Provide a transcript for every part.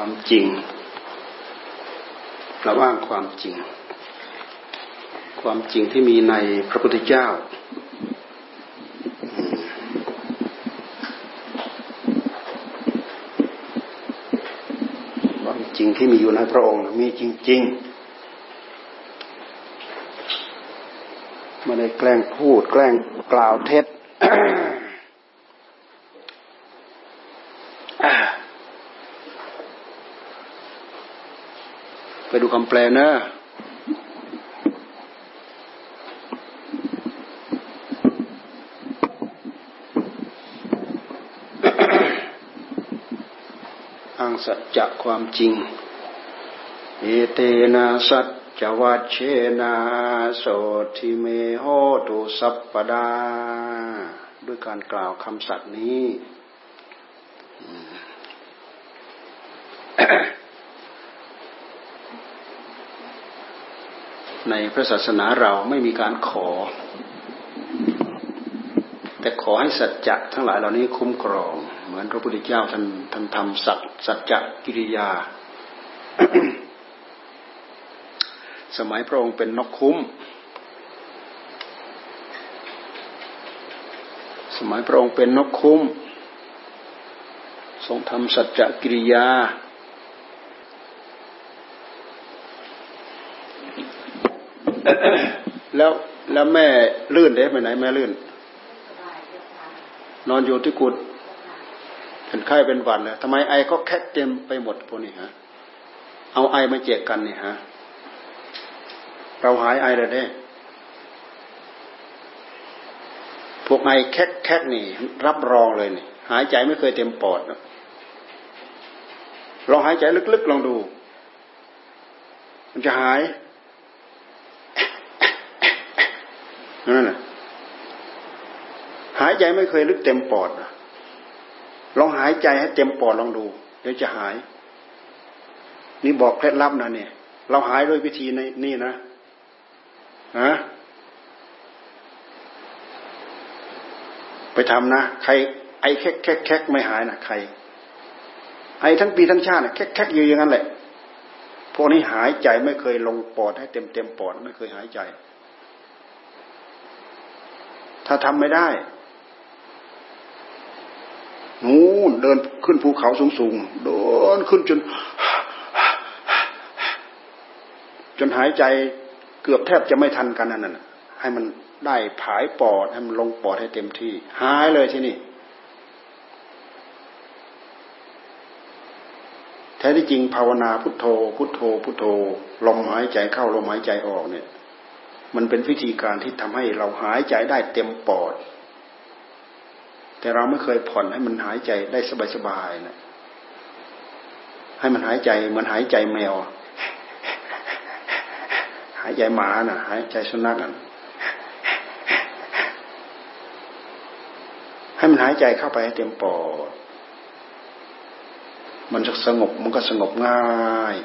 ความจริงเราว่างความจริง ความจริงที่มีในพระพุทธเจ้า ความจริงที่มีอยู่ในพระองค์มีจริงๆไม่ได้แกล้งพูดแกล้งกล่าวเท็จ ไปดูคำแปลนะอังสัจจะความจริง เอเตนะสัจจวัชเชนะโสทิเมโหตุสัพปดา ด้วยการกล่าวคำสัตย์นี้ ในพระศาสนาเราไม่มีการขอ แต่ขอให้สัจจะทั้งหลายเหล่านี้คุ้มครอง เหมือนพระพุทธเจ้าท่านท่านทำสัจสัจจะกิริยา สมัยพระองค์เป็นนกคุ้ม สมัยพระองค์เป็นนกคุ้ม ทรงทำสัจจะกิริยา แล้วแล้วแม่ลื่นเด้ไปไหนแม่ลื่น นอนอยู่ที่กุฏเป็นไข้เป็นหวัดเลยทำไมไอก็แคกเต็มไปหมดพวกนี้ฮะ เอาไอมาแจกกันนี่ฮะ เราหายไอเลยเด้ พวกไอแคกแคกนี่ รับรองเลยนี่หายใจไม่เคยเต็มปอดลองหายใจลึกๆลองดู มันจะหาย นั่นแหละหายใจไม่เคยลึกเต็มปอดลองหายใจให้เต็มปอดลองดู เดี๋ยวจะหาย นี่บอกเคล็ดลับนะเนี่ย เราหายด้วยวิธีในนี่นะฮะไปทำนะใคร ไอแคกแคกแคกไม่หายนะใคร ไอทั้งปีทั้งชาติแคกแคกอยู่อย่างนั้นแหละพวกนี้หายใจไม่เคยลงปอดให้เต็มเต็มปอด ไม่เคยหายใจ ถ้าทำไม่ได้นู่นเดินขึ้นภูเขาสูงๆเดินขึ้นจน จนหายใจเกือบแทบจะไม่ทันกันนั่นน่ะ ให้มันได้ผายปอดให้มันลงปอดให้เต็มที่ หายเลยที่นี่แท้ที่จริงภาวนาพุทโธ พุทโธ พุทโธ ลมหายใจเข้าลมหายใจออกเนี่ย มันเป็นวิธีการที่ทำให้เราหายใจได้เต็มปอด แต่เราไม่เคยผ่อนให้มันหายใจได้สบายๆนะให้มันหายใจเหมือนหายใจแมว หายใจหมานะ่ะ หายใจสุนัขอะให้มันหายใจเข้าไปให้เต็มปอด มันจะสงบมันก็สงบง่าย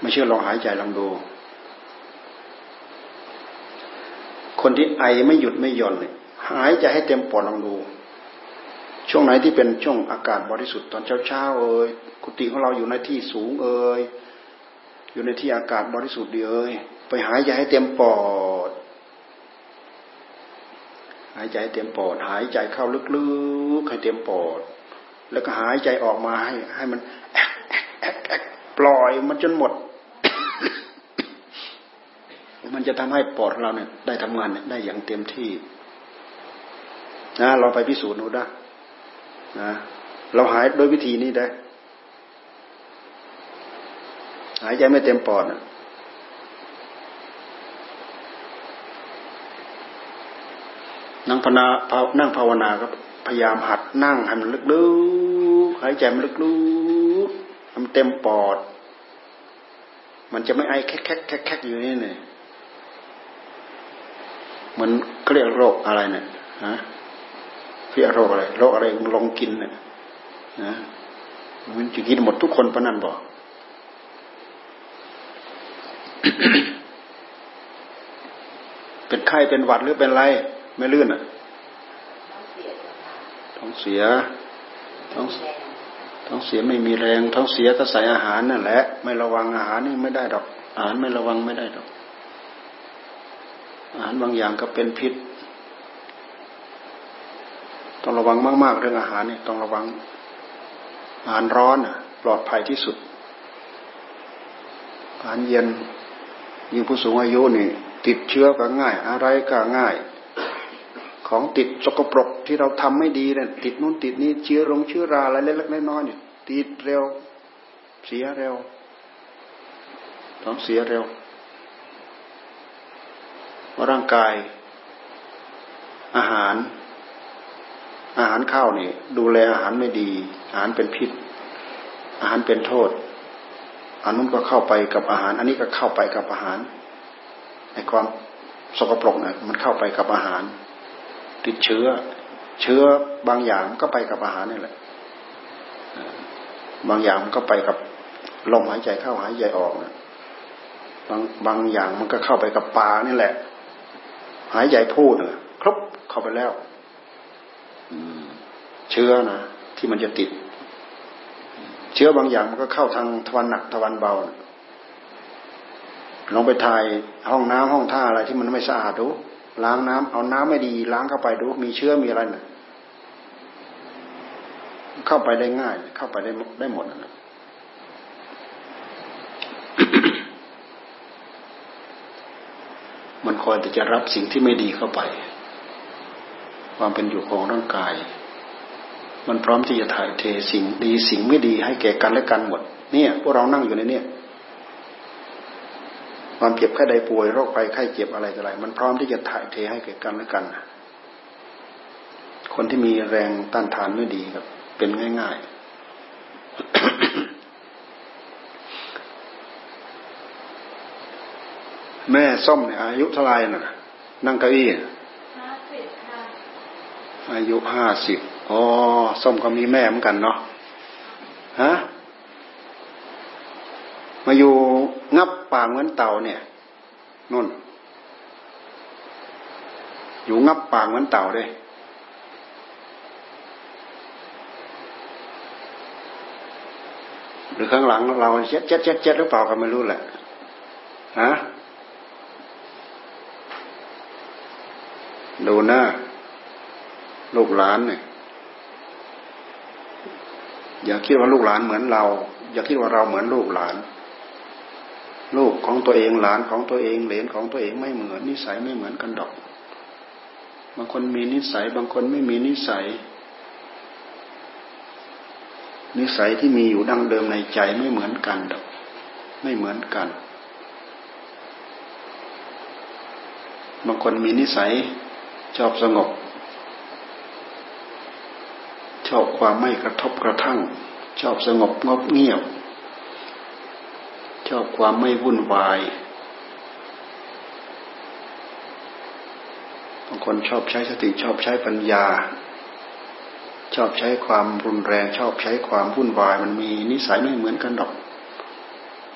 ไม่เชื่อลองหายใจลองดู คนที่ไอไม่หยุดไม่หย่อนเลยหายใจให้เต็มปอดลองดู ช่วงไหนที่เป็นช่วงอากาศบริสุทธิ์ตอนเช้าๆเอ่ยกุฏิของเราอยู่ในที่สูงเอ่ยอยู่ในที่อากาศบริสุทธิ์ดีเอ่ยไปหายใจให้เต็มปอด หายใจเต็มปอด หายใจเข้าลึกๆให้เต็มปอด แล้วก็หายใจออกมาให้ ให้มันปล่อยมันจนหมด มันจะทำให้ปอดเราเนี่ยได้ทำงานได้อย่างเต็มที่นะเราไปพิสูจน์ดูได้นะเราหายโดยวิธีนี้ได้ หายใจไม่เต็มปอดนะนั่งภาวนานั่งภาวนาก็พยายามหัดนั่งให้มันลึกๆหายใจมันลึกๆทำเต็มปอด มันจะไม่ไอแคกแคกแคกอยู่นี่เนี่ย เหมือนเขาเรียกโรคอะไรเนี่ยฮะเรียกโรคอะไร โรคอะไรมันลงกินเนี่ยนะมันจะกินหมดทุกคนปะนั่นบอกเป็นไข้เป็นหวัดหรือเป็นไร ไม่ลื่นอะท้องเสียท้องท้ท้องเสียไม่มีแรงท้องเสียก็ใส่อาหารนั่นแหละ ไม่ระวังอาหารนี่ไม่ได้ดอก อาหารไม่ระวังไม่ได้ดอก อาหารบางอย่างก็เป็นพิษ ต้องระวังมาก ๆ เรื่องอาหารนี่ต้องระวัง อาหารร้อนอะปลอดภัยที่สุด อาหารเย็นยิ่งผู้สูงอายุนี่ ติดเชื้อก็ง่าย อะไรก็ง่าย ของติดสกปรกที่เราทำไม่ดีเนี่ยติดนู้นติดนี้เชื้อรงเชื้อราอะไรเล็กๆน้อยๆเนี่ยติดเร็ว เสียเร็วต้องเสียเร็ว ราะร่างกาย อาหาร อาหารข้าวนี่ดูแลอาหารไม่ดี อาหารเป็นพิษ อาหารเป็นโทษอันนู้นก็เข้าไปกับอาหาร อันนี้ก็เข้าไปกับอาหารไอ้ความสกปรกเนี่ยมันเข้าไปกับอาหาร ติดเชื้อ เชื้อบางอย่างก็ไปกับอาหารนี่แหละบางอย่างมันก็ไปกับลมหายใจเข้าหายใจออกนะบางบางอย่างมันก็เข้าไปกับปลานี่แหละ หายใจพูดนะครบเข้าไปแล้วเชื้อนะที่มันจะติด เชื้อบางอย่างมันก็เข้าทางทวันหนักทวันเบาลองไปถ่ายห้องน้ำห้องท่าอะไรที่มันไม่สะอาดดูล้างน้ำเอาน้ำไม่ดี ล้างเข้าไปดูมีเชื้อมีอะไรนะเข้าไปได้ง่าย เข้าไปได้ได้หมดนะมันค อยแต่จะรับสิ่งที่ไม่ดีเข้าไป ความเป็นอยู่ของร่างกาย มันพร้อมที่จะถ่ายเทสิ่งดีสิ่งไม่ดีให้แก่กันและกันหมด เนี่ยพวกเรานั่งอยู่ในเนี่ยความเจ็บไข้ใดป่วยโรคภัยไข้เจ็บอะไรต่อะไร มันพร้อมที่จะถ่ายเทให้แก่กันและกัน คนที่มีแรงต้านทานไม่ดีครับ เป็นง่าย ๆ แม่ส้มเนี่ยอายุเท่าไรน่ะ นั่งเก้าอี้ห้าสิบค่ะอายุห้าสิบอ๋อส้มก็มีแม่เหมือนกันเนาะฮะมาอยู่งับปากเหมือนเต่าเนี่ยนุ่น อยู่งับปากเหมือนเต่าเลยหรือข้างหลังเราเจ็ดเจ็ดเจ็ดเจ็ดหรือเปล่าก็ไม่รู้แหละฮะ ดูหน้า ลูกหลานเนี่ยอย่าคิดว่าลูกหลานเหมือนเรา อย่าคิดว่าเราเหมือนลูกหลาน ลูกของตัวเองหลานของตัวเองเหลนของตัวเองไม่เหมือนนิสัยไม่เหมือนกันดอก บางคนมีนิสัย บางคนไม่มีนิสัย นิสัยที่มีอยู่ดั้งเดิมในใจไม่เหมือนกันดอก ไม่เหมือนกัน บางคนมีนิสัย ชอบสงบ ชอบความไม่กระทบกระทั่ง ชอบสงบงบเงียบ ชอบความไม่วุ่นวายบางคนชอบใช้สติชอบใช้ปัญญา ชอบใช้ความรุนแรง ชอบใช้ความวุ่นวาย มันมีนิสัยไม่เหมือนกันดอก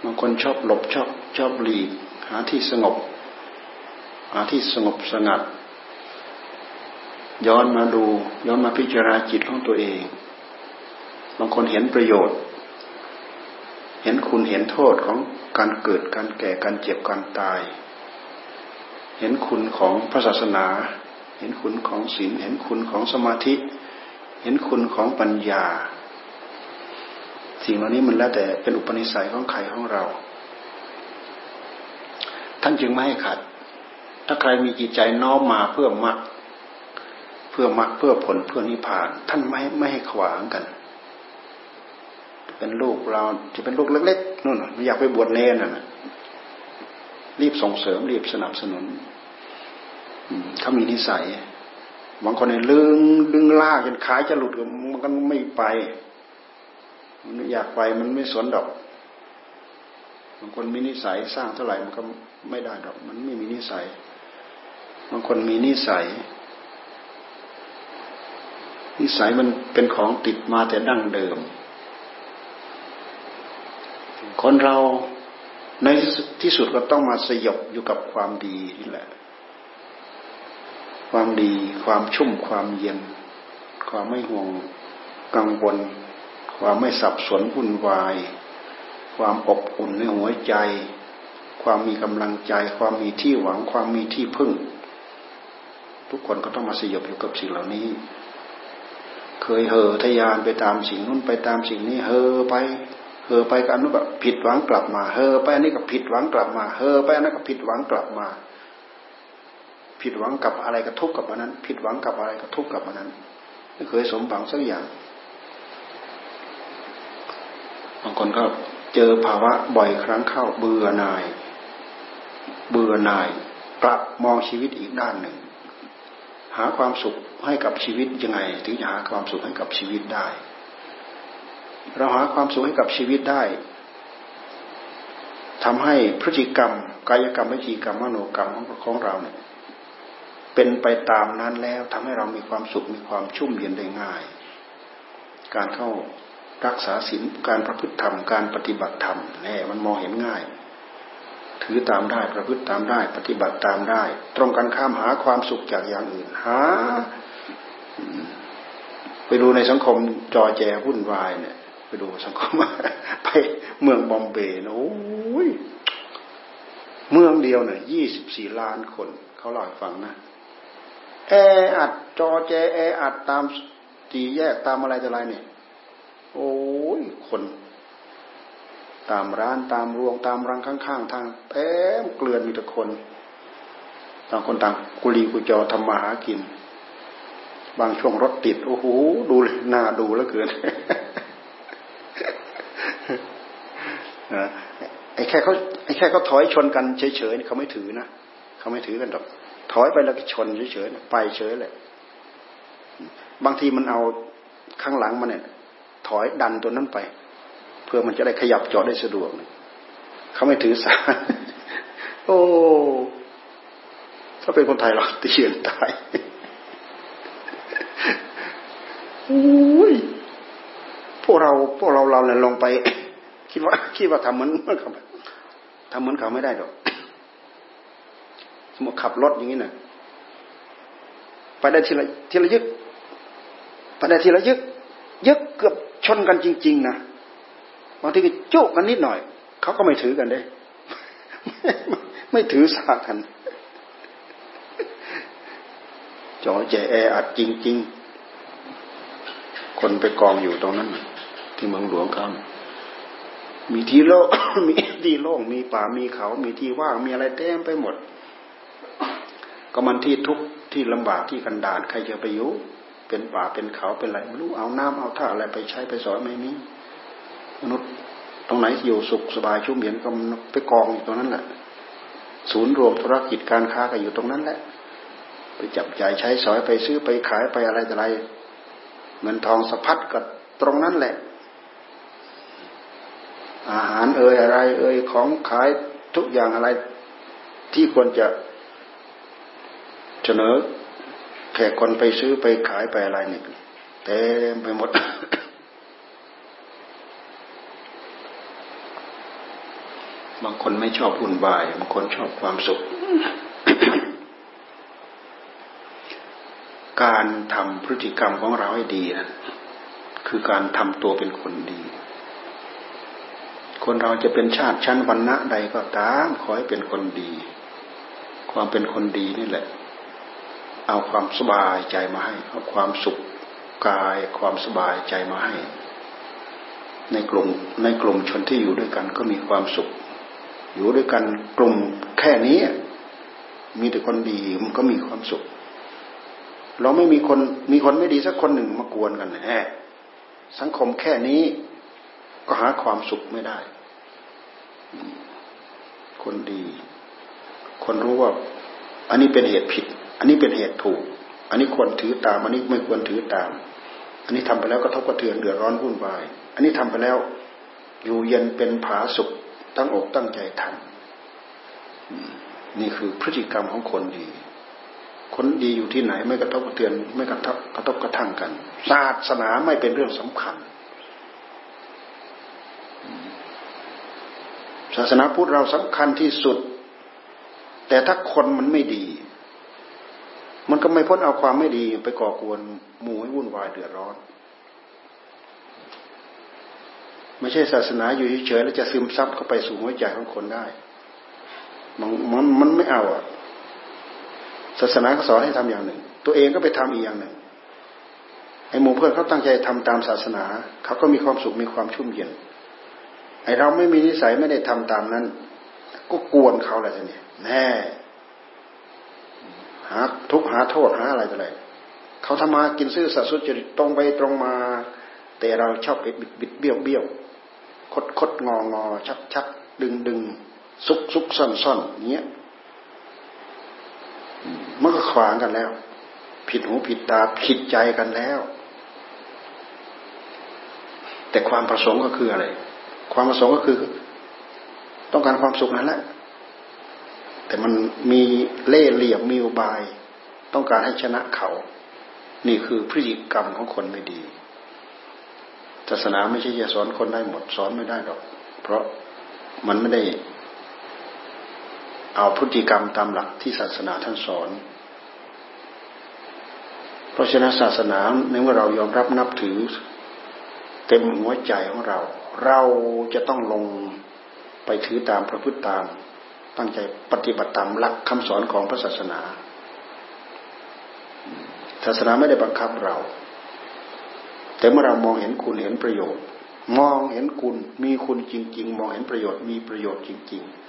บางคนชอบหลบชอบชอบหลีกหาที่สงบ หาที่สงบสงัด ย้อนมาดู ย้อนมาพิจารณาจิตของตัวเอง บางคนเห็นประโยชน์ เห็นคุณเห็นโทษของการเกิดการแก่การเจ็บการตาย เห็นคุณของพระศาสนา เห็นคุณของศีลเห็นคุณของสมาธิ เห็นคุณของปัญญา สิ่งเหล่านี้มันแล้วแต่เป็นอุปนิสัยของใครของเรา ท่านจึงไม่ให้ขัด ถ้าใครมีจิตใจน้อมมาเพื่อมัก เพื่อมรักเพื่อผลเพื่อนิพพาน ท่านไม่ไม่ให้ขวางกัน เป็นลูกเราจะเป็นลูกเล็กๆนู่นอยากไปบวชเนนน่ะรีบส่งเสริมรีบสนับสนุนเขามีนิสัยบางคนเนี่ยลึงดึงลากจนขายจะหลุดมันก็ไม่ไป มันอยากไปมันไม่สนดอกบางคนมีนิสัยสร้างเท่าไหร่มันก็ไม่ได้ดอก มันไม่มีนิสัย บางคนมีนิสัย นิสัยมันเป็นของติดมาแต่ดั้งเดิม คนเราในที่สุดก็ต้องมาสยบอยู่กับความดีนี่แหละ ความดี ความชุ่ม ความเย็น ความไม่ห่วงกังวล ความไม่สับสนวุ่นวาย ความอบอุ่นในหัวใจ ความมีกำลังใจ ความมีที่หวัง ความมีที่พึ่ง ทุกคนก็ต้องมาสยบอยู่กับสิ่งเหล่านี้ เคยเห่อทยานไปตามสิ่งนู้นไปตามสิ่งนี้เห่อไปเห่อไปกันนู้นก็ผิดหวังกลับมาเห่อไปอันนี้ก็ผิดหวังกลับมาเห่อไปอันนั้นก็ผิดหวังกลับมา ผิดหวังกับอะไรก็ทุกกับอันนั้น ผิดหวังกับอะไรก็ทุกกับอันนั้นไม่เคยสมหวังสักอย่างบางคนก็เจอภาวะบ่อยครั้งเข้าเบื่อหน่าย เบื่อหน่าย ปรับมองชีวิตอีกด้านหนึ่ง หาความสุข ให้กับชีวิตยังไง ถึงจะหาความสุขให้กับชีวิตได้ เราหาความสุขให้กับชีวิตได้ทำให้พฤติกรรม กายกรรมวิจีกรรมมโนกรรมของเราเนี่ยเป็นไปตามนั้นแล้วทำให้เรามีความสุขมีความชุ่มเย็นได้ง่าย การเข้ารักษาศีลการประพฤติธรรมการปฏิบัติธรรมแน่มันมองเห็นง่าย ถือตามได้ประพฤติตามได้ ปฏิบัติตามได้ ตรงกันข้ามหาความสุขจากอย่างอื่น หา ไปดูในสังคมจอแจวุ่นวายเนี่ย ไปดูสังคมไปเมืองบอมเบย์นะโอ้ยเมืองเดียวเนี่ยยี่สิบสี่ล้านคน เขาเล่าให้ฟังนะ แออัดจอแจแออัดตามตีแยกตามอะไรแต่ไรเนี่ย โอ้ยคน ตามร้านตามรวงตามรังข้างๆทางเต็มเกลื่อนมีแต่คน ต่างคนต่างกุลีกุจอทำมาหากิน บางช่วงรถติดโอ้โหดูเลยน่าดูแล้วเกินไอ้แค่เขาไอ้แค่เขาถอยชนกันเฉยๆเขาไม่ถือนะเขาไม่ถือกันหรอกถอยไปแล้วก็ชนเฉยๆไปเฉยเลยบางทีมันเอาข้างหลังมาเนี่ย ถอยดันตัวนั้นไป เพื่อมันจะได้ขยับจอดได้สะดวกเขาไม่ถือสาโอ้ถ้าเป็นคนไทยเราตีเฉียนตาย อุ้ยพวกเราพวกเราเราเนี่ยลงไป คิดว่าคิดว่าทำเหมือนเหมือนเขาทำเหมือนเขาไม่ได้ดอกสมมติขับรถอย่างนี้นะไปได้ทีละทีละยึกไปได้ทีละยึกยึกเกือบชนกันจริง ๆนะบางทีก็จุกันนิดหน่อยเขาก็ไม่ถือกันได้ ไม่ถือสากันจอแจแออัดจริง ๆ คนไปกองอยู่ตรงนั้น ที่เมืองหลวงเขามีที่โล่งมีที่โล่งมีป่ามีเขา มีที่ว่างมีอะไรเต็มไปหมด ก็มันที่ทุกที่ลำบากที่กันดานใครจะไปอยู่เป็นป่าเป็นเขาเป็นอะไรไม่รู้เอาน้ำเอาท่าอะไรไปใช้ไปสอนไม่มีมนุษย์ตรงไหนอยู่สุขสบายชุ่มเย็นก็ไปกองอยู่ตรงนั้นแหละศูนย์รวมธุรกิจการค้าก็อยู่ตรงนั้นแหละ ไปจับจ่ายใช้สอยไปซื้อไปขายไปอะไรแต่ไร เงินทองสะพัดกับตรงนั้นแหละ อาหารเอ่ยอะไร เอ่ยของขายทุกอย่างอะไร ที่ควรจะเสนอแขกคนไปซื้อไปขายไปอะไรนี่เต็มไปหมด บางคนไม่ชอบหุ่นบาย บางคนชอบความสุข การทำพฤติกรรมของเราให้ดีนะคือการทำตัวเป็นคนดี คนเราจะเป็นชาติชั้นวรรณะใดก็ตามขอให้เป็นคนดี ความเป็นคนดีนี่แหละ เอาความสบายใจมาให้เอาความสุขกายความสบายใจมาให้ ในกลุ่มในกลุ่มชนที่อยู่ด้วยกันก็มีความสุข อยู่ด้วยกันกลุ่มแค่นี้ มีแต่คนดีมันก็มีความสุข เราไม่มีคนมีคนไม่ดีสักคนหนึ่งมากวนกันแหมสังคมแค่นี้ก็หาความสุขไม่ได้ คนดี คนรู้ว่า อันนี้เป็นเหตุผิด อันนี้เป็นเหตุถูก อันนี้ควรถือตาม อันนี้ไม่ควรถือตาม อันนี้ทำไปแล้วก็ทบกระเทือนเดือดร้อนวุ่นวาย อันนี้ทำไปแล้ว อยู่เย็นเป็นผาสุขตั้งอกตั้งใจทำนี่คือพฤติกรรมของคนดี คนดีอยู่ที่ไหนไม่กระทบกระเทือน ไม่กระทบกระทบกระทั่งกัน ศาสนาไม่เป็นเรื่องสำคัญ ศาสนาพุทธเราสำคัญที่สุด แต่ถ้าคนมันไม่ดี มันก็ไม่พ้นเอาความไม่ดีไปก่อกวนหมู่ให้วุ่นวายเดือดร้อนไม่ใช่ศาสนาอยู่เฉยๆแล้วจะซึมซับเข้าไปสู่หัวใจของคนได้ มันมันมันไม่เอาอะ ศาสนาก็สอนให้ทำอย่างหนึ่ง ตัวเองก็ไปทำอีกอย่างหนึ่งไอ้หมู่เพื่อนเขาตั้งใจทำตามศาสนาเขาก็มีความสุขมีความชุ่มเย็นไอ้เราไม่มีนิสัยไม่ได้ทำตามนั้น ก็กวนเขาอะไรเนี่ยแน่หาทุกหาโทษหาอะไรต่ออะไรเขาทำมากินซื่อสัตย์สุจริตตรงไปตรงมา แต่เราชอบไปบิดบิดเบี้ยวเบี้ยวคดคดงองอชักชักดึงดึงซุกซุกซ่อนซ่อนเงี้ย มันก็ขวางกันแล้ว ผิดหูผิดตาผิดใจกันแล้ว แต่ความประสงค์ก็คืออะไร ความประสงค์ก็คือ ต้องการความสุขนั่นแหละ แต่มันมีเล่เหลี่ยมมีอุบาย ต้องการให้ชนะเขา นี่คือพฤติกรรมของคนไม่ดีศาสนาไม่ใช่จะสอนคนได้หมดสอนไม่ได้หรอก เพราะมันไม่ได้ เอาพฤติกรรมตามหลักที่ศาสนาท่านสอน เพราะฉะนั้นศาสนาในเมื่อเรายอมรับนับถือ เต็มหัวใจของเรา เราจะต้องลงไปถือตามพระพุทธตาม ตั้งใจปฏิบัติตามหลักคำสอนของพระศาสนา ศาสนาไม่ได้บังคับเรา แต่เมื่อเรามองเห็นคุณเห็นประโยชน์ มองเห็นคุณมีคุณจริง ๆ มองเห็นประโยชน์มีประโยชน์จริง ๆ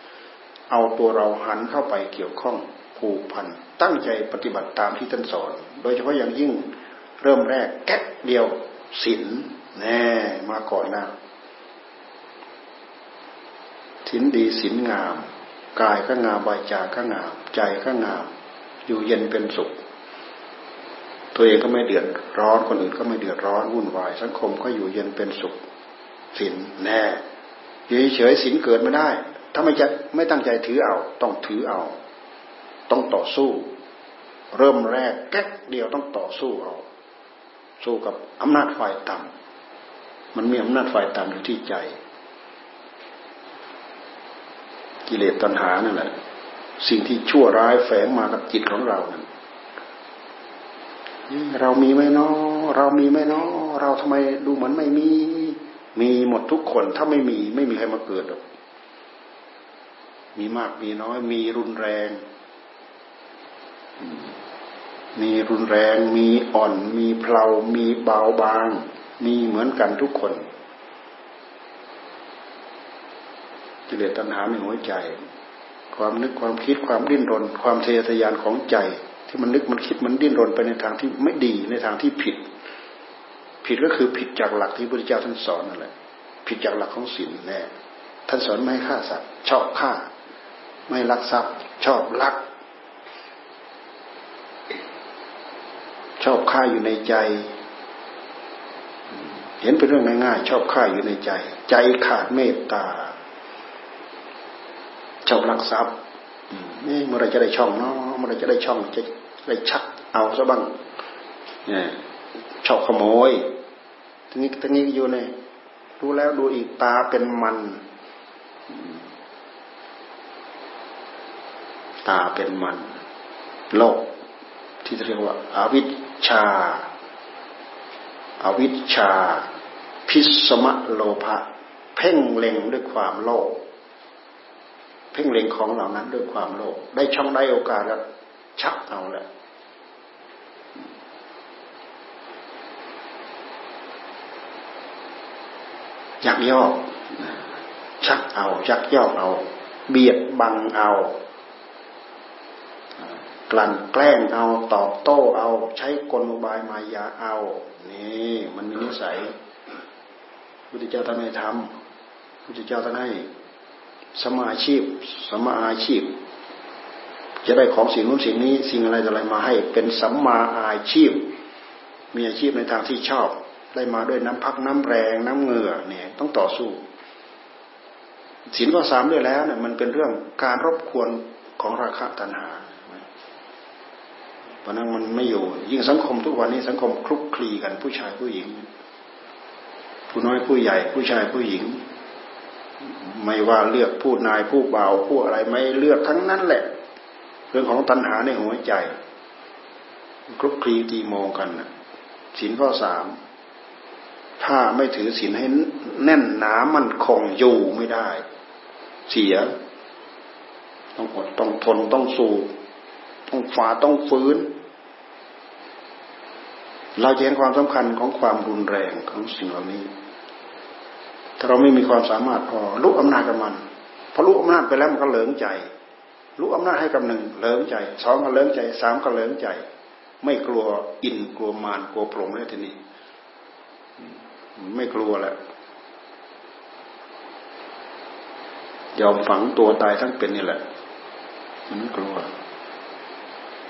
เอาตัวเราหันเข้าไปเกี่ยวข้องผูกพันตั้งใจปฏิบัติตามที่ท่านสอน โดยเฉพาะอย่างยิ่งเริ่มแรกแก๊กเดียวศีลแน่มาก่อนนะศีลดีศีลงาม กายก็งามวาจาก็งาม ใจก็งาม อยู่เย็นเป็นสุข ตัวเองก็ไม่เดือดร้อนคนอื่นก็ไม่เดือดร้อนวุ่นวาย สังคมก็อยู่เย็นเป็นสุขศีลแน่อยู่เฉยศีลเกิดไม่ได้ ถ้าไม่จะไม่ตั้งใจถือเอา ต้องถือเอา ต้องต่อสู้ เริ่มแรกแก๊กเดียวต้องต่อสู้เอา สู้กับอำนาจฝ่ายต่ำมันมีอำนาจฝ่ายต่ำอยู่ที่ใจ กิเลสตัณหานั่นแหละ สิ่งที่ชั่วร้ายแฝงมากับจิตของเรานั่นเรามีไหมเนาะเรามีไหมเนาะเราทำไมดูเหมือนไม่มี มีหมดทุกคน ถ้าไม่มี ไม่มีใครมาเกิดหรอก มีมากมีน้อย มีรุนแรง มีรุนแรง มีอ่อน มีเพลา มีเบาบาง มีเหมือนกันทุกคนกิเลสตัณหาในหัวใจ ความนึกความคิดความดิ้นรน ความเททยานของใจ ที่มันนึกมันคิดมันดิ้นรนไปในทางที่ไม่ดีในทางที่ผิด ผิดก็คือผิดจากหลักที่พระพุทธเจ้าท่านสอนนั่นแหละผิดจากหลักของศีลแน่ท่านสอนไม่ฆ่าสัตว์ชอบฆ่า ไม่ลักทรัพย์ ชอบลัก ชอบฆ่าอยู่ในใจ เห็นเป็นเรื่องง่ายๆ ชอบฆ่าอยู่ในใจ ใจขาดเมตตา ชอบลักทรัพย์นี่เมื่อไรจะได้ช่องเนาะเมื่อไรจะได้ช่องจะได้ชักเอาซะบ้างเนี่ยชอบขโมยทีนี้ทีนี้อยู่ในดูแล้วดูอีกตาเป็นมัน ตาเป็นมัน โลก ที่เรียกว่าอาวิชชาอาวิชชา พิสมะโลภะเพ่งเล็งด้วยความโลภเพ่งเล็งของเหล่านั้นด้วยความโลภได้ช่องได้โอกาสแล้วชักเอาแหละยักยอกชักเอายักยอกเอา เบียดบังเอา ลั่นแกล้งเอาตอบโต้เอาใช้กลอุบายมายาเอา นี่มันมีนิสัยพุทธเจ้าท่านให้ทำพุทธเจ้าท่านให้สมาชีพสมาอาชีพ จะได้ของสิ่งนู้นสิ่งนี้สิ่งอะไรอะไรมาให้ เป็นสัมมาอาชีพ มีอาชีพในทางที่ชอบ ได้มาด้วยน้ำพักน้ำแรงน้ำเหงื่อเนี่ยต้องต่อสู้ศีลข้อสามด้วยแล้วเนี่ยมันเป็นเรื่องการรบกวนของราคะตัณหา เพราะนั้นมันไม่อยู่ ยิ่งสังคมทุกวันนี้สังคมคลุกคลีกันผู้ชายผู้หญิง ผู้น้อยผู้ใหญ่ ผู้ชายผู้หญิง ไม่ว่าเลือกผู้นายผู้เบาผู้อะไรไม่เลือกทั้งนั้นแหละ เรื่องของตัณหาในหัวใจ คลุกคลีตีมองกันสินข้อสามถ้าไม่ถือศีลให้แน่นหนามันคงอยู่ไม่ได้ เสีย ต้องอดต้องทนต้องสู้ต้องฝ่าต้องฟื้น เราเห็นความสำคัญของความรุนแรงของสิ่งเหล่านี้ ถ้าเราไม่มีความสามารถพอรู้อำนาจกับมันพอรู้อำนาจไปแล้วมันก็เหลิงใจรู้อำนาจให้กับหนึ่งเหลิงใจสองก็เหลิงใจสามก็เหลิงใจ ไม่กลัวอินกลัวมารกลัวพรหมแล้วทีนี้ ไม่กลัวแล้วยอมฝังตัวตายทั้งเป็นนี่แหละมันไม่กลัว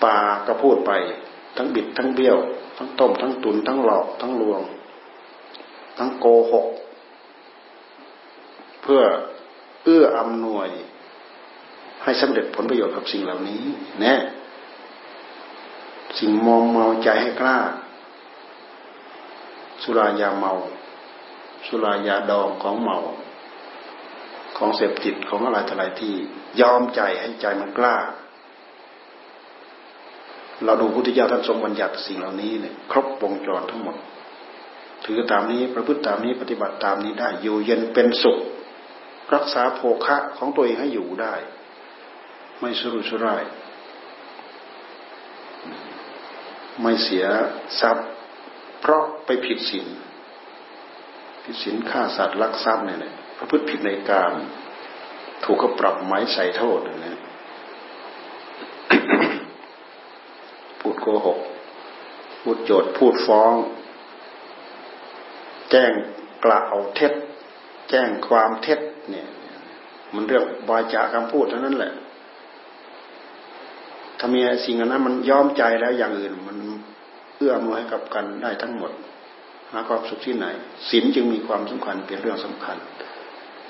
ปาก็พูดไป ทั้งบิดทั้งเบี้ยว ทั้งต้ม ทั้งตุน ทั้งหลอก ทั้งลวง ทั้งโกหก เพื่อเอื้ออำนวย ให้สำเร็จผลประโยชน์กับสิ่งเหล่านี้น่สิ่งมอมเมาใจให้กล้า สุรายาเมา สุรายาดองของเมา ของเสพติดของอะไรต่ออะไรที่ยอมใจให้ใจมันกล้า เราดูพุทธเจ้าท่านทรงบัญญัติสิ่งเหล่านี้เนี่ยครบวงจรทั้งหมด ถือตามนี้ประพฤติตามนี้ปฏิบัติตามนี้ได้ อยู่เย็นเป็นสุข รักษาโภคะของตัวเองให้อยู่ได้ ไม่สรุสร่ายไม่เสียทรัพย์ เพราะไปผิดศีลผิดศีลฆ่าสัตว์ลักทรัพย์เนี่ยประพฤติผิดในการถูกเขาปรับไม้ใส่โทษเนี่ย โกหกพูดโจดพูดฟ้อง แจ้งกล่าวเท็จ แจ้งความเท็จเนี่ยมันเรื่องวาจาคำพูดเท่านั้นแหละถ้ามีสิ่งนั้นมันย้อมใจแล้วอย่างอื่น มันเอื้อมวยให้กับกันได้ทั้งหมด หาความสุขที่ไหนศีลจึงมีความสำคัญเป็นเรื่องสำคัญ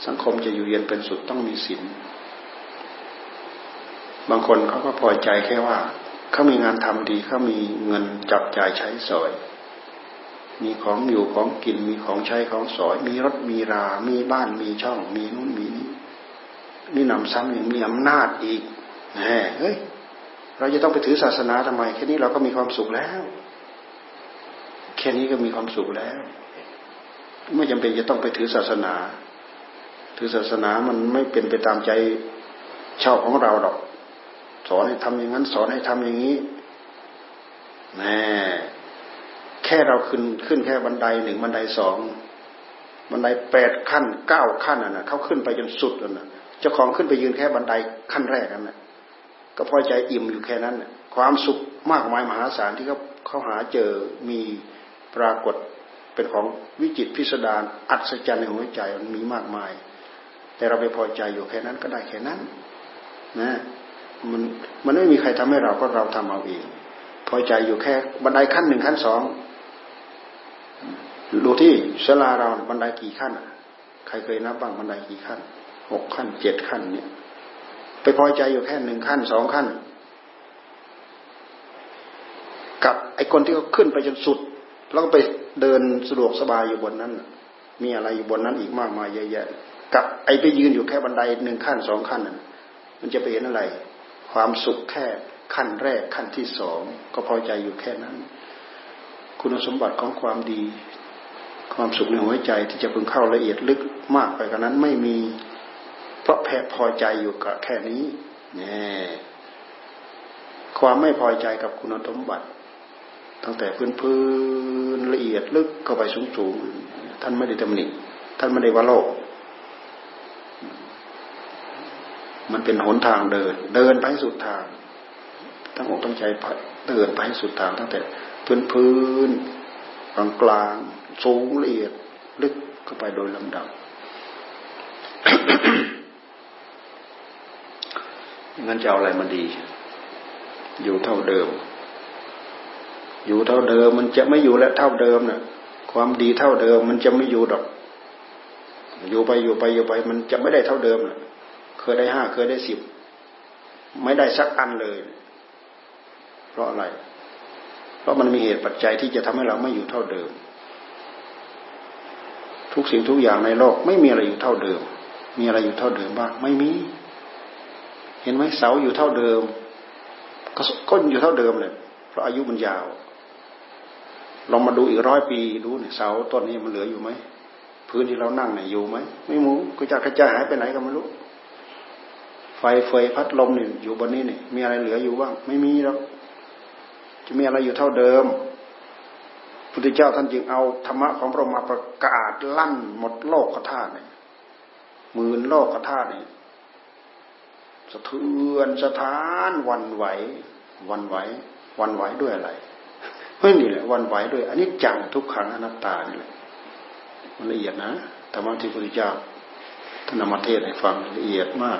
สังคมจะอยู่เย็นเป็นสุดต้องมีศีลบางคนเขาก็พอใจแค่ว่า เขามีงานทำดีเขามีเงินจับจ่ายใช้สอย มีของอยู่ของกิน มีของใช้ของสอย มีรถมีรา มีบ้านมีช่อง มีนู่นมีนี่นี่นำซ้ำยังมีอำนาจอีกแหมเฮ้ยเราจะต้องไปถือศาสนาทำไม แค่นี้เราก็มีความสุขแล้ว แค่นี้ก็มีความสุขแล้ว ไม่จำเป็นจะต้องไปถือศาสนา ถือศาสนามันไม่เป็นไปตามใจชอบของเราหรอก สอนให้ทำอย่างนั้น สอนให้ทำอย่างนี้แม่แค่เราขึ้นขึ้นแค่บันไดหนึ่งบันไดสองบันไดแปดขั้นเก้าขั้นอะนะเขาขึ้นไปจนสุดอะนะเจ้าของขึ้นไปยืนแค่บันไดขั้นแรกนั่นแหละก็พอใจอิ่มอยู่แค่นั้นความสุขมากมายมหาศาลที่เขาเขาหาเจอมีปรากฏเป็นของวิจิตพิสดารอัศจรรย์ในหัวใจมันมีมากมาย แต่เราไปพอใจอยู่แค่นั้นก็ได้แค่นั้น นะ มันมันไม่มีใครทำให้เราก็เราทำเอาเองพอใจอยู่แค่บันไดขั้นหนึ่งขั้นสองดูที่ศาลาเราบันไดกี่ขั้นใครเคยนับบ้างบันไดกี่ขั้นหกขั้นเจ็ดขั้นเนี่ย ไปพอใจอยู่แค่หนึ่งขั้นสองขั้น กับไอ้คนที่เขาขึ้นไปจนสุด แล้วก็ไปเดินสะดวกสบายอยู่บนนั้นมีอะไรอยู่บนนั้นอีกมากมายเยอะแยะ กับไอ้ไปยืนอยู่แค่บันไดหนึ่งขั้นสองขั้นมันจะไปเห็นอะไร ความสุขแค่ขั้นแรกขั้นที่สองก็พอใจอยู่แค่นั้น คุณสมบัติของความดี ความสุขในหัวใจที่จะพึงเข้าละเอียดลึกมากไปกว่านั้นไม่มีเพราะแพ้พอใจอยู่กับแค่นี้เนี่ยความไม่พอใจกับคุณสมบัติ ตั้งแต่พื้นพื้นละเอียดลึกเข้าไปสูงสูงท่านไม่ได้ตำหนิท่านไม่ได้ว่าโลก มันเป็นหนทางเดิน เดินไปสุดทางตั้งอกตั้งใจเดินไปสุดทางตั้งแต่พื้นพื้นกลางกลางสูงละเอียดลึกเข้าไปโดยลำดับงั้นจะเอาอะไรมาดี อยู่เท่าเดิม อยู่เท่าเดิมมันจะไม่อยู่และเท่าเดิมนะ่ะ ความดีเท่าเดิมมันจะไม่อยู่ดอก อยู่ไปอยู่ไปอยู่ไป มันจะไม่ได้เท่าเดิมนะ เคยได้ห้าเคยได้สิบไม่ได้สักอันเลย เพราะอะไร เพราะมันมีเหตุปัจจัยที่จะทำให้เราไม่อยู่เท่าเดิม ทุกสิ่งทุกอย่างในโลกไม่มีอะไรอยู่เท่าเดิม มีอะไรอยู่เท่าเดิมบ้างไม่มี เห็นไหมเสาอยู่เท่าเดิม ก็ก้นอยู่เท่าเดิมเลยเพราะอายุมันยาวลองมาดูอีกร้อยปีดูเนี่ยเสาต้นนี้มันเหลืออยู่ไหมพื้นที่เรานั่งเนี่ยอยู่ไหมไม่มูก็จะกระจายหายไปไหนก็ไม่รู้ ไฟเฟยพัดลมเนี่ยอยู่บนนี้เนี่ยมีอะไรเหลืออยู่บ้างไม่มีแล้วจะมีอะไรอยู่เท่าเดิมพุทธเจ้าท่านจึงเอาธรรมะของพระมาประกาศลั่นหมดโลกธาตุเนี่ยหมื่นโลกธาตุเนี่ยสะเทือนสถานวันไหว วันไหว วันไหวด้วยอะไรเฮ้ยนี่แหละวันไหวด้วยอันนี้จังทุกขังอนัตตานี่แหละมันละเอียดนะธรรมะที่พระพุทธเจ้าท่านนำมาเทศให้ฟังละเอียดมาก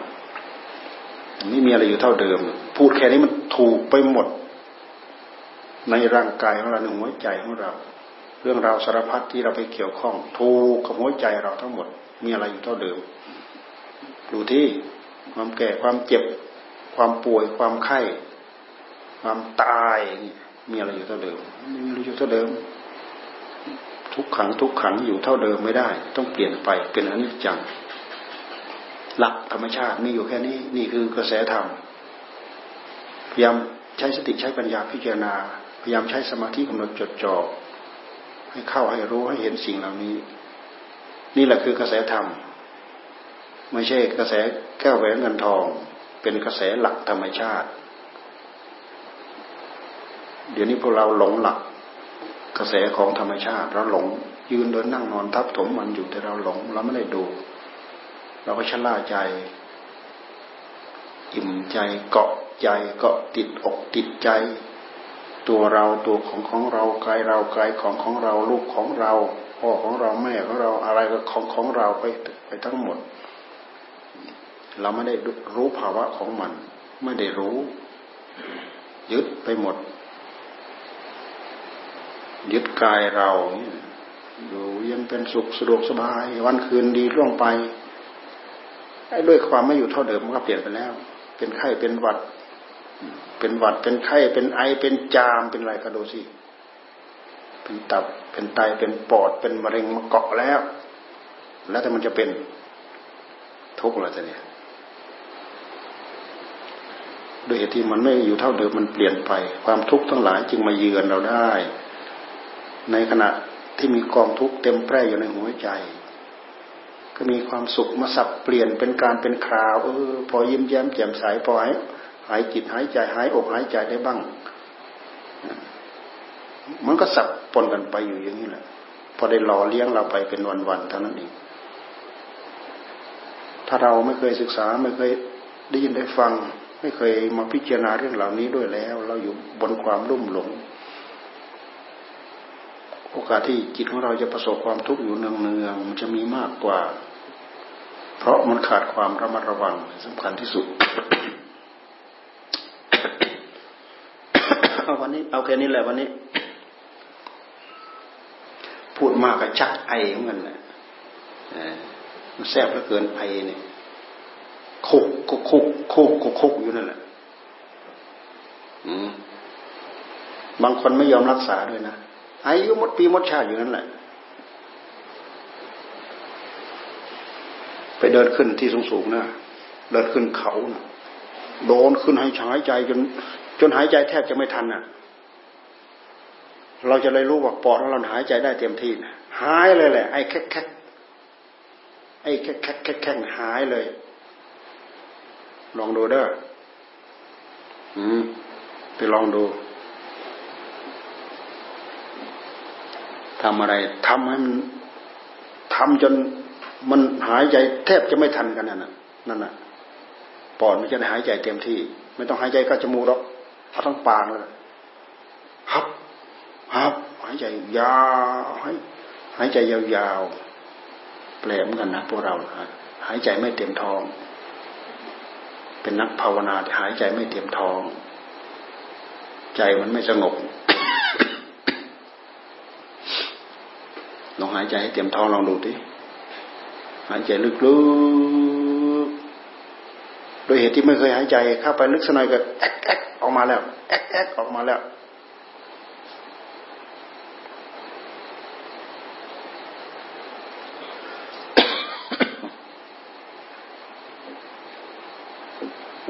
ไม่มีอะไรอยู่เท่าเดิม พูดแค่นี้มันถูกไปหมด ในร่างกายของเราในหัวใจของเรา เรื่องราวสารพัดที่เราไปเกี่ยวข้อง ถูกกับหัวใจเราทั้งหมด มีอะไรอยู่เท่าเดิม ดูที่ความแก่ความเจ็บ ความป่วยความไข้ ความตายนี่มีอะไรอยู่เท่าเดิมม่มีอะไรอยู่เท่าเดิม ทุกขังทุกขังอยู่เท่าเดิมไม่ได้ ต้องเปลี่ยนไปเป็นอนิจจัง หลักธรรมชาติมีอยู่แค่นี้ นี่คือกระแสธรรม พยายามใช้สติใช้ปัญญาพิจารณา พยายามใช้สมาธิกำหนดจดจ่อให้เข้าให้รู้ให้เห็นสิ่งเหล่านี้ นี่แหละคือกระแสธรรม ไม่ใช่กระแสแก้วแหวนเงินทอง เป็นกระแสหลักธรรมชาติ เดี๋ยวนี้พวกเราหลงหลักกระแสของธรรมชาติเราหลงยืนเดินนั่งนอนทับถมมันอยู่แต่เราหลงเราไม่ได้ดู เราก็ชะล่าใจอิ่มใจเกาะใจเกาะติดอกติดใจ ตัวเราตัวของของเรากายเรากายของของเราลูกของเราพ่อของเราแม่ของเราอะไรก็ของของเราไปไปทั้งหมด เราไม่ได้รู้ภาวะของมัน ไม่ได้รู้ ยึดไปหมด ยึดกายเราอยู่ยังเป็นสุขสะดวกสบาย วันคืนดีร่วงไป ด้วยความไม่อยู่เท่าเดิมมันก็เปลี่ยนไปแล้ว เป็นไข้เป็นหวัด เป็นหวัดเป็นไข้เป็นไอเป็นจามเป็นอะไรก็ดูสิเป็นตับเป็นไตเป็นปอดเป็นมะเร็งมาเกาะแล้ว แล้วแต่มันจะเป็นทุกข์อะไรจะเนี่ยด้วยเหตุที่มันไม่อยู่เท่าเดิมมันเปลี่ยนไป ความทุกข์ทั้งหลายจึงมาเยือนเราได้ ในขณะที่มีกองทุกข์เต็มแพร่อยู่ในหัวใจ ก็มีความสุขมาสับเปลี่ยนเป็นการเป็นคราวเออพอยิ้มแย้มแจ่มใสพอหายหายจิตหายใจหายอกหายใจได้บ้าง มันก็สับปนกันไปอยู่อย่างนี้แหละพอได้หล่อเลี้ยงเราไปเป็นวันๆเท่านั้นเองถ้าเราไม่เคยศึกษาไม่เคยได้ยินได้ฟัง ไม่เคยมาพิจารณาเรื่องเหล่านี้ด้วยแล้ว เราอยู่บนความรุ่มหลง โอกาสที่จิตของเราจะประสบความทุกข์อยู่เนืองๆมันจะมีมากกว่า เพราะมันขาดความระมัดระวังสำคัญที่สุดเอาวันนี้เอาแค่นี้แหละวันนี้ พูดมากกับชักไอเหมือนกันแหละมันแซ่บเหลือเกินไอเนี่ยคุกคุกคุกคุกคุกคุกอยู่นั่นแหละบางคนไม่ยอมรักษาด้วยนะอายุมดปีหมดชาติอยู่นั่นแหละ ไป เดินขึ้นที่สูงๆนะเดินขึ้นเขานะโดนขึ้นให้หายใจจน จนหายใจแทบจะไม่ทันอะ เราจะเลยรู้ว่าปอดของเราหายใจได้เต็มที่นะหายเลยแหละ ไอ้แค่แค่ไอ้แค่แค่แค่แค่หายเลย ลองดูเด้ออืมไปลองดูทำอะไรทำให้มันทำจน มันหายใจแทบจะไม่ทันกันนั่นน่ะนั่นน่ะปอดมันจะได้หายใจเต็มที่ ไม่ต้องหายใจก็จมูกหรอกเอาทั้งปากเลยฮับฮับหายใจยาวให้หายใจยาวๆแปลมกันนะพวกเราหายใจไม่เต็มท้อง เป็นนักภาวนาแต่หายใจไม่เต็มท้อง ใจมันไม่สงบลองหายใจให้เต็มท้องลองดูดิ หายใจลึกๆโดยเหตุที่ไม่เคยหายใจเข้าไปลึกสนอยก็แอ๊กแอ๊กออกมาแล้วแอ๊กแอ๊กออกมาแล้ว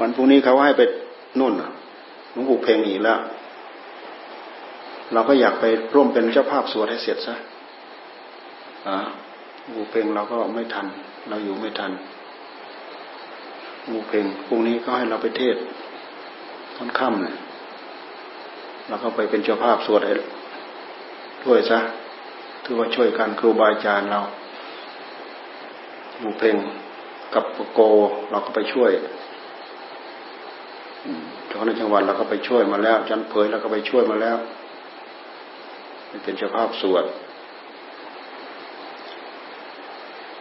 วันพรุ่งนี้เขาให้ไปนู่นหลวงปู่เพลงอีกแล้ว เราก็อยากไปร่วมเป็นเจ้าภาพสวดให้เสร็จซะอ่า งูเพ่งเราก็ไม่ทัน เราอยู่ไม่ทันงูเพ่งพรุ่งนี้ก็ให้เราไปเทศตอนค่ำเนี่ยเราก็ไปเป็นเจ้าภาพสวดด้วยซะถือว่าช่วยกันครูบาอาจารย์เรางูเพ่งกับโกเราก็ไปช่วยเจ้าในจังหวัดเราก็ไปช่วยมาแล้วจันเผยเราก็ไปช่วยมาแล้วเป็นเจ้าภาพสวด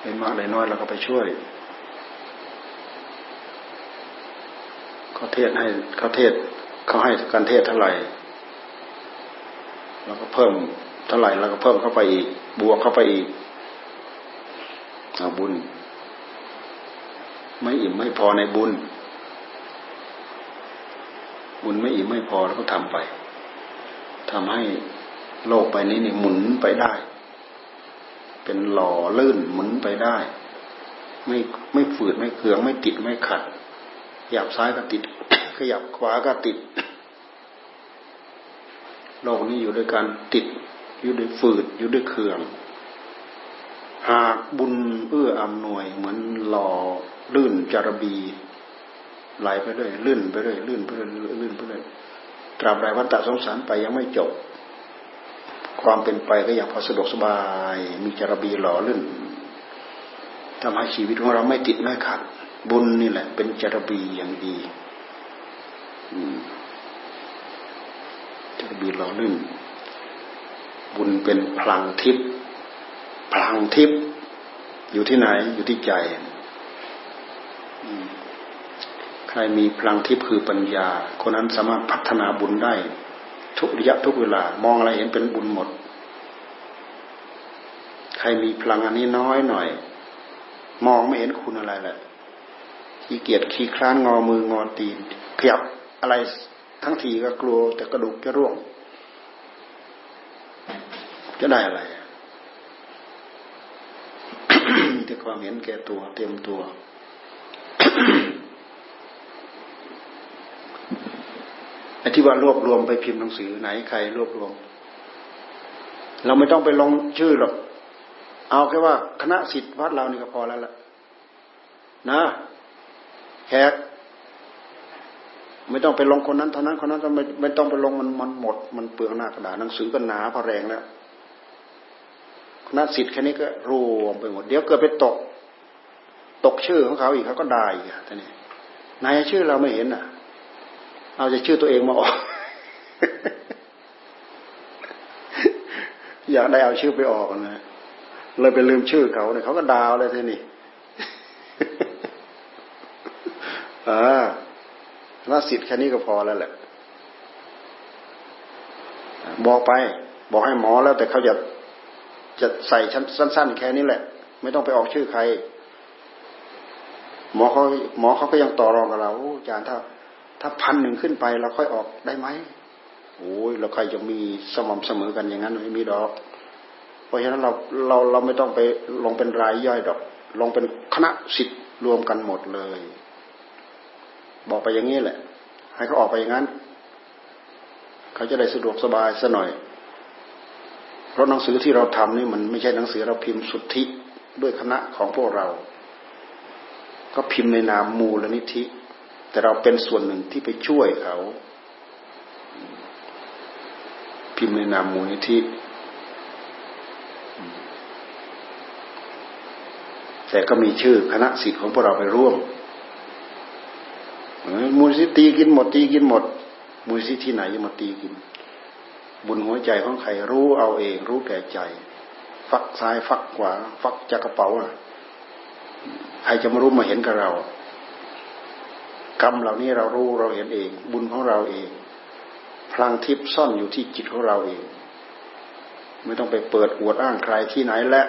เป็นมากได้น้อยเราก็ไปช่วยเขาเทศให้เขาเทศเขาให้การเทศเท่าไหร่เราก็เพิ่มเท่าไหร่เราก็เพิ่มเข้าไปอีก บวกเข้าไปอีกเอาบุญ ไม่อิ่มไม่พอในบุญ บุญไม่อิ่มไม่พอเราก็ทำไปทำให้โลกไปนี้นี่หมุนไปได้ เป็นหล่อลื่นหมุนไปได้ ไม่ไม่ฝืดไม่เคืองไม่ติดไม่ขัดขยับซ้ายก็ติด ขยับขวาก็ติด โลกนี้อยู่ด้วยการติด อยู่ด้วยฝืดอยู่ด้วยเคืองหากบุญเอื้ออำนวยเหมือนหล่อลื่นจารบีไหลไปเรื่อยลื่นไปเรื่อยลื่นไปเรื่อยลื่นไปเรื่อยตราบใดวัฏสงสารไปยังไม่จบ ความเป็นไปก็อย่างพอสะดวกสบาย มีจารบีหล่อลื่นทำให้ชีวิตของเราไม่ติดไม่ขัด บุญนี่แหละ เป็นจรบีอย่างดีจรบีหล่อลื่น บุญเป็นพลังทิพย์พลังทิพย์อยู่ที่ไหนอยู่ที่ใจใครมีพลังทิพย์คือปัญญา คนนั้นสามารถพัฒนาบุญได้ ทุกระยะทุกเวลามองอะไรเห็นเป็นบุญหมด ใครมีพลังอันนี้น้อยหน่อย มองไม่เห็นคุณอะไรแหละขี้เกียจขี้คลานงอมืองอตีนขยับอะไรทั้งทีก็กลัวแต่กระดูกจะร่วง จะได้อะไรมีแต่ความเห็นแก่ตัวเต็มตัวไอ้ที่ว่ารวบรวมไปพิมพ์หนังสือไหนใครรวบรวม เราไม่ต้องไปลงชื่อหรอก เอาแค่ว่าคณะสิทธิ์วัดเรานี่ก็พอแล้วล่ะ นะแขกไม่ต้องไปลงคนนั้นเท่านั้นคนนั้นไม่ไม่ต้องไปลงมันมันหมด มันเปลืองหน้ากระดาษหนังสือก็หนาพอแรงแล้วคณะสิทธิ์แค่นี้ก็รวมไปหมด เดี๋ยวเกิดไปตก ตกชื่อของเขาอีกเขาก็ได้อีกท่านี้นายชื่อเราไม่เห็นอะ เอาจะชื่อตัวเองมาออก อยากได้เอาชื่อไปออกนะเลยไปลืมชื่อเขาเนี่ยเขาก็ดาวเลยทีนี้อ่าละสิทธิ์แค่นี้ก็พอแล้วแหละ บอกไป บอกให้หมอแล้ว แต่เขาจะจะใส่ชั้นสั้น ๆ แค่นี้แหละ ไม่ต้องไปออกชื่อใคร หมอเขาหมอเขาก็ยังต่อรองกับเราอาจารย์ถ้า ถ้าพันหนึ่งขึ้นไปเราค่อยออกได้ไหมโอ้ยเราใครจะมีสม่ำเสมอกันอย่างนั้นไม่มีดอก เพราะฉะนั้นเราเราเราไม่ต้องไปลงเป็นรายย่อยดอก ลงเป็นคณะสิทธิ์รวมกันหมดเลย บอกไปอย่างนี้แหละ ให้เขาออกไปอย่างนั้น เขาจะได้สะดวกสบายซะหน่อย เพราะหนังสือที่เราทำนี่มันไม่ใช่หนังสือเราพิมพ์สุทธิด้วยคณะของพวกเรา ก็พิมพ์ในนามมูลนิธิ แต่เราเป็นส่วนหนึ่งที่ไปช่วยเขา พิมพ์ในนามมูลนิธิแต่ก็มีชื่อคณะสิทธิ์ของพวกเราไปร่วมมูลสิธิตีกินหมดตีกินหมด มูลสิที่ไหนจะมาตีกิน บุญหัวใจของใครรู้เอาเอง รู้แก่ใจ ฟักซ้ายฟักขวาฟักจากกระเป๋าใครจะมารู้มาเห็นกับเรา กรรมเหล่านี้เรารู้เราเห็นเอง บุญของเราเอง พลังทิพย์ซ่อนอยู่ที่จิตของเราเอง ไม่ต้องไปเปิดอวดอ้างใครที่ไหนและ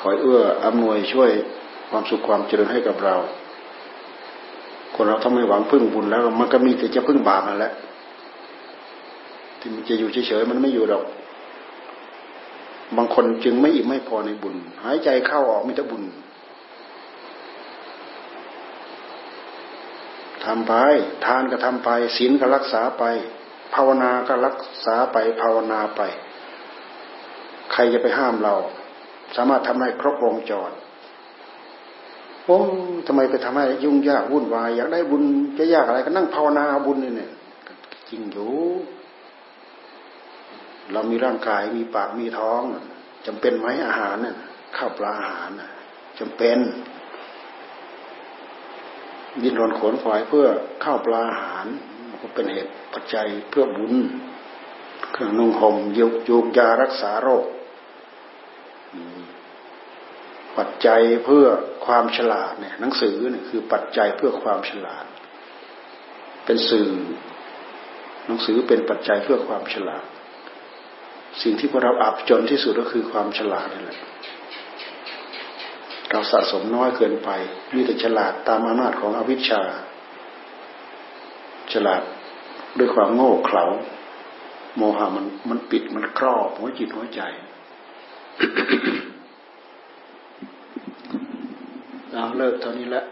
คอยเอื้ออำนวยช่วยความสุขความเจริญให้กับเรา คนเราถ้าไม่หวังพึ่งบุญแล้ว มันก็มีแต่จะพึ่งบาปนั่นแหละที่มันจะอยู่เฉยๆมันไม่อยู่หรอก บางคนจึงไม่อิ่มไม่พอในบุญ หายใจเข้าออกมีแต่บุญ ถำไป ทานก็ทำไปศีลก็รักษาไป ภาวนาก็รักษาไปภาวนาไป ใครจะไปห้ามเรา สามารถทำให้ครบวงจรโอ้ทำไมไปทำให้ยุ่งยากวุ่นวายอยากได้บุญจะยากอะไรก็นั่งภาวนาบุญนี่เนี่ยจริงอยู่เรามีร่างกายมีปากมีท้องจำเป็นไหมอาหารเนี่ยข้าวปลาอาหารจำเป็น ดินรนขนฝอยเพื่อข้าวปลาอาหารก็เป็นเหตุปัจจัยเพื่อบุญเครื่องนุ่งห่มยุกยุกยารักษาโรค ปัจจัยเพื่อความฉลาดเนี่ยหนังสือเนี่ยคือปัจจัยเพื่อความฉลาด เป็นสื่อหนังสือเป็นปัจจัยเพื่อความฉลาด สิ่งที่พวกเราอับจนที่สุดก็คือความฉลาดนั่แหละ เราสะสมน้อยเกินไปมีแต่ฉลาดตามอำนาจของอวิชชา ฉลาดด้วยความโง่เขลาโมหะมันมันปิดมันครอบหัวจิตหัวใจเราเลิกเท่านี้แล้ว